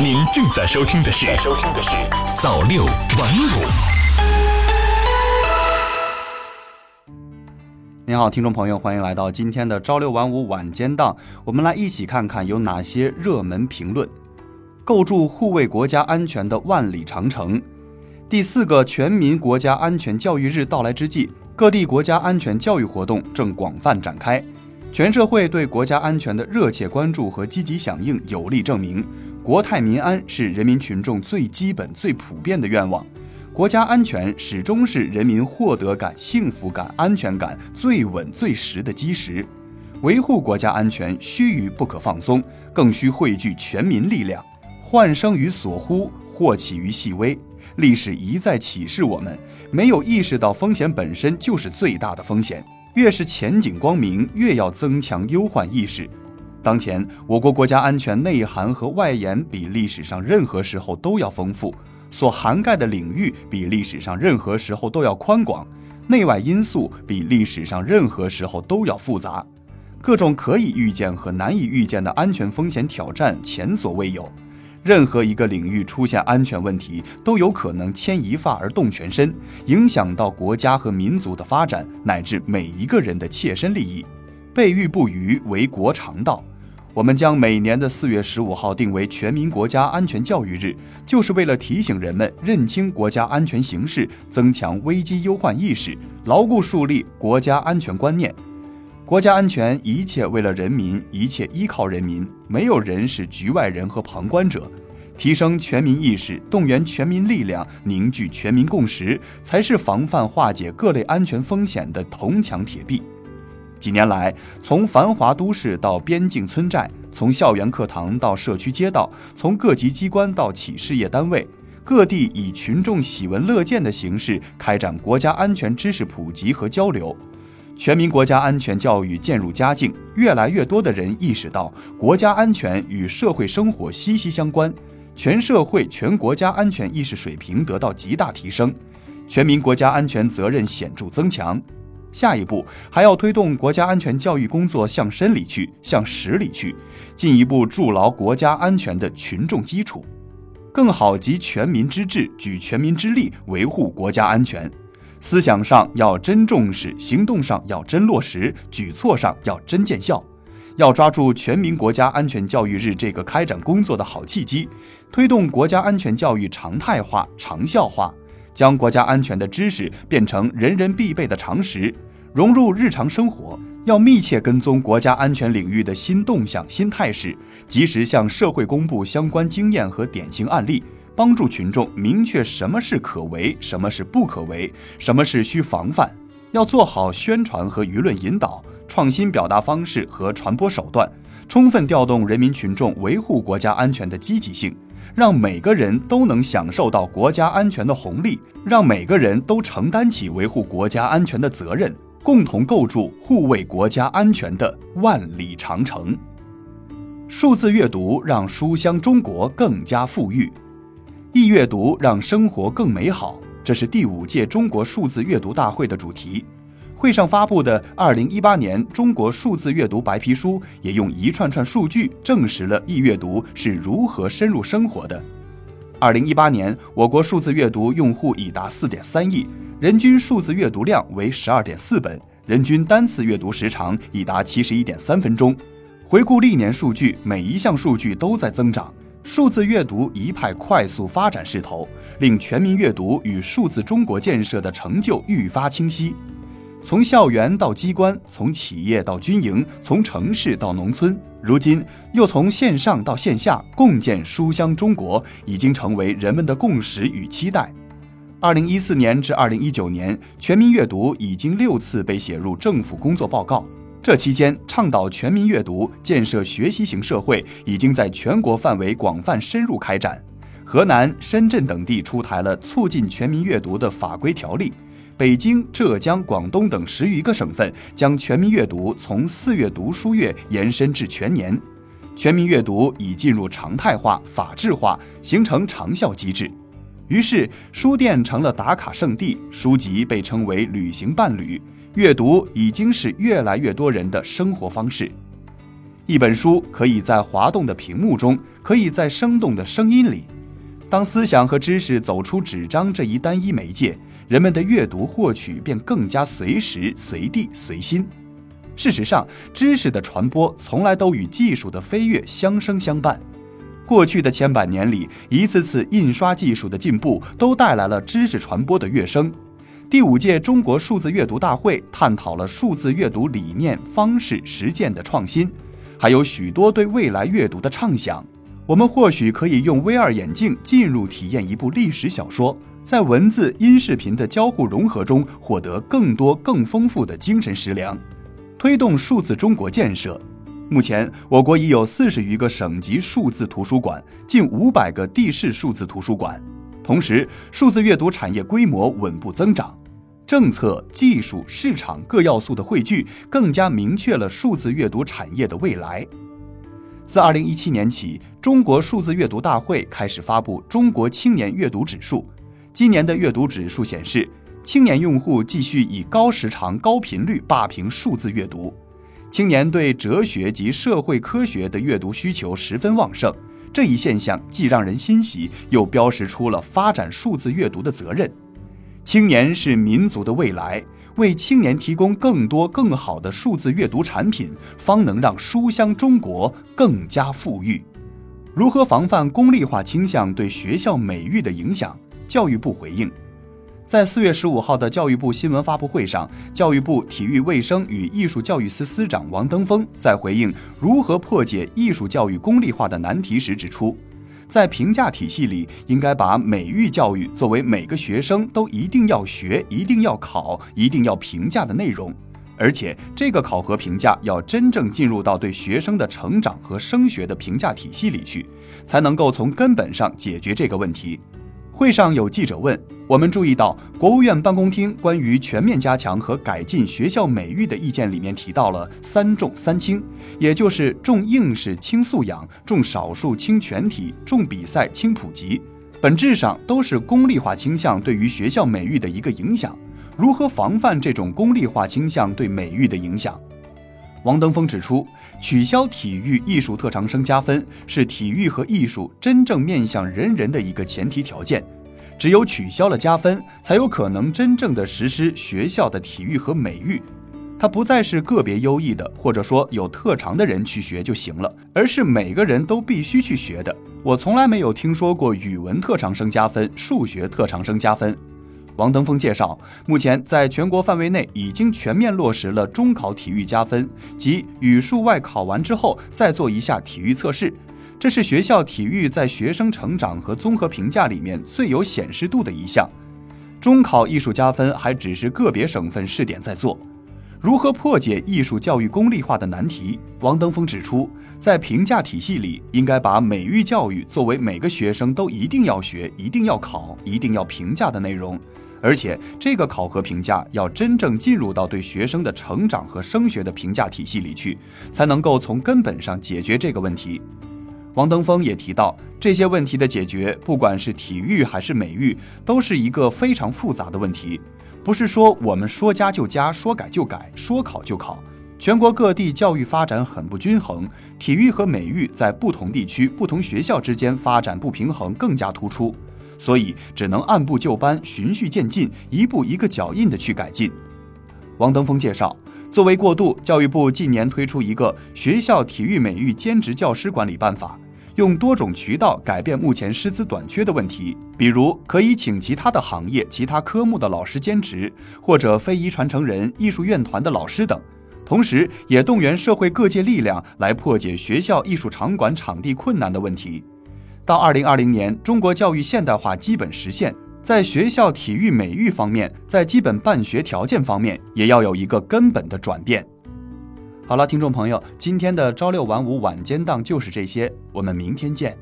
您正在收听的是《收听的是早六晚五》。您好，听众朋友，欢迎来到今天的朝六晚五晚间档。我们来一起看看有哪些热门评论。构筑护卫国家安全的万里长城。第四个全民国家安全教育日到来之际，各地国家安全教育活动正广泛展开。全社会对国家安全的热切关注和积极响应，有力证明国泰民安是人民群众最基本、最普遍的愿望。国家安全始终是人民获得感、幸福感、安全感最稳最实的基石。维护国家安全，须臾不可放松，更需汇聚全民力量。患生于所呼，祸起于细微。历史一再启示我们，没有意识到风险本身就是最大的风险。越是前景光明，越要增强忧患意识。当前，我国国家安全内涵和外延比历史上任何时候都要丰富，所涵盖的领域比历史上任何时候都要宽广，内外因素比历史上任何时候都要复杂，各种可以预见和难以预见的安全风险挑战前所未有。任何一个领域出现安全问题，都有可能牵一发而动全身，影响到国家和民族的发展，乃至每一个人的切身利益。备御不虞，为国常道。我们将每年的四月十五号定为全民国家安全教育日，就是为了提醒人们认清国家安全形势，增强危机忧患意识，牢固树立国家安全观念。国家安全，一切为了人民，一切依靠人民，没有人是局外人和旁观者。提升全民意识，动员全民力量，凝聚全民共识，才是防范化解各类安全风险的铜墙铁壁。几年来，从繁华都市到边境村寨，从校园课堂到社区街道，从各级机关到企事业单位，各地以群众喜闻乐见的形式开展国家安全知识普及和交流。全民国家安全教育渐入佳境，越来越多的人意识到国家安全与社会生活息息相关，全社会全国家安全意识水平得到极大提升，全民国家安全责任显著增强。下一步还要推动国家安全教育工作向深里去，向实里去，进一步筑牢国家安全的群众基础，更好集全民之智，举全民之力维护国家安全。思想上要真重视，行动上要真落实，举措上要真见效。要抓住全民国家安全教育日这个开展工作的好契机，推动国家安全教育常态化、长效化，将国家安全的知识变成人人必备的常识，融入日常生活。要密切跟踪国家安全领域的新动向、新态势，及时向社会公布相关经验和典型案例。帮助群众明确什么是可为，什么是不可为，什么是需防范。要做好宣传和舆论引导，创新表达方式和传播手段，充分调动人民群众维护国家安全的积极性，让每个人都能享受到国家安全的红利，让每个人都承担起维护国家安全的责任，共同构筑护卫国家安全的万里长城。数字阅读让书香中国更加富裕。易阅读让生活更美好，这是第五届中国数字阅读大会的主题。会上发布的《二零一八年中国数字阅读白皮书》也用一串串数据证实了易阅读是如何深入生活的。二零一八年，我国数字阅读用户已达四点三亿，人均数字阅读量为十二点四本，人均单次阅读时长已达七十一点三分钟。回顾历年数据，每一项数据都在增长。数字阅读一派快速发展势头，令全民阅读与数字中国建设的成就愈发清晰。从校园到机关，从企业到军营，从城市到农村，如今又从线上到线下，共建书香中国，已经成为人们的共识与期待。二零一四年至二零一九年，全民阅读已经六次被写入政府工作报告。这期间，倡导全民阅读、建设学习型社会已经在全国范围广泛深入开展。河南、深圳等地出台了促进全民阅读的法规条例，北京、浙江、广东等十余个省份将全民阅读从四月读书月延伸至全年。全民阅读已进入常态化、法治化，形成长效机制。于是，书店成了打卡圣地，书籍被称为旅行伴侣。阅读已经是越来越多人的生活方式。一本书可以在滑动的屏幕中，可以在生动的声音里。当思想和知识走出纸张这一单一媒介，人们的阅读获取便更加随时随地随心。事实上，知识的传播从来都与技术的飞跃相生相伴。过去的千百年里，一次次印刷技术的进步都带来了知识传播的跃升。第五届中国数字阅读大会探讨了数字阅读理念、方式、实践的创新，还有许多对未来阅读的畅想。我们或许可以用 VR 眼镜进入体验一部历史小说，在文字、音视频的交互融合中，获得更多、更丰富的精神食粮。推动数字中国建设。目前，我国已有四十余个省级数字图书馆，近五百个地市数字图书馆。同时，数字阅读产业规模稳步增长，政策、技术、市场各要素的汇聚，更加明确了数字阅读产业的未来。自二零一七年起，中国数字阅读大会开始发布中国青年阅读指数。今年的阅读指数显示。青年用户继续以高时长、高频率霸屏数字阅读，青年对哲学及社会科学的阅读需求十分旺盛。这一现象既让人欣喜，又标识出了发展数字阅读的责任。青年是民族的未来，为青年提供更多更好的数字阅读产品，方能让书香中国更加富裕。如何防范功利化倾向对学校美誉的影响？教育部回应。在四月十五号的教育部新闻发布会上，教育部体育卫生与艺术教育司司长王登峰在回应如何破解艺术教育功利化的难题时指出，在评价体系里，应该把美育教育作为每个学生都一定要学、一定要考、一定要评价的内容，而且这个考核评价要真正进入到对学生的成长和升学的评价体系里去，才能够从根本上解决这个问题。会上有记者问。我们注意到，国务院办公厅关于全面加强和改进学校美育的意见里面提到了“三重三轻”，也就是重应试轻素养、重少数轻全体、重比赛轻普及，本质上都是功利化倾向对于学校美育的一个影响。如何防范这种功利化倾向对美育的影响？王登峰指出，取消体育艺术特长生加分是体育和艺术真正面向人人的一个前提条件。只有取消了加分，才有可能真正的实施学校的体育和美育。它不再是个别优异的，或者说有特长的人去学就行了，而是每个人都必须去学的。我从来没有听说过语文特长生加分，数学特长生加分。王登峰介绍，目前在全国范围内已经全面落实了中考体育加分，即语数外考完之后再做一下体育测试。这是学校体育在学生成长和综合评价里面最有显示度的一项。中考艺术加分还只是个别省份试点在做。如何破解艺术教育功利化的难题？王登峰指出，在评价体系里，应该把美育教育作为每个学生都一定要学、一定要考、一定要评价的内容，而且这个考核评价要真正进入到对学生的成长和升学的评价体系里去，才能够从根本上解决这个问题。王登峰也提到，这些问题的解决，不管是体育还是美育，都是一个非常复杂的问题。不是说我们说加就加，说改就改，说考就考。全国各地教育发展很不均衡，体育和美育在不同地区、不同学校之间发展不平衡更加突出，所以只能按部就班、循序渐进，一步一个脚印的去改进。王登峰介绍。作为过渡，教育部近年推出一个《学校体育美育兼职教师管理办法》，用多种渠道改变目前师资短缺的问题，比如可以请其他的行业、其他科目的老师兼职，或者非遗传承人、艺术院团的老师等。同时，也动员社会各界力量来破解学校艺术场馆场地困难的问题。到二零二零年，中国教育现代化基本实现。在学校体育美育方面，在基本办学条件方面，也要有一个根本的转变。好了，听众朋友，今天的朝六晚五晚间档就是这些，我们明天见。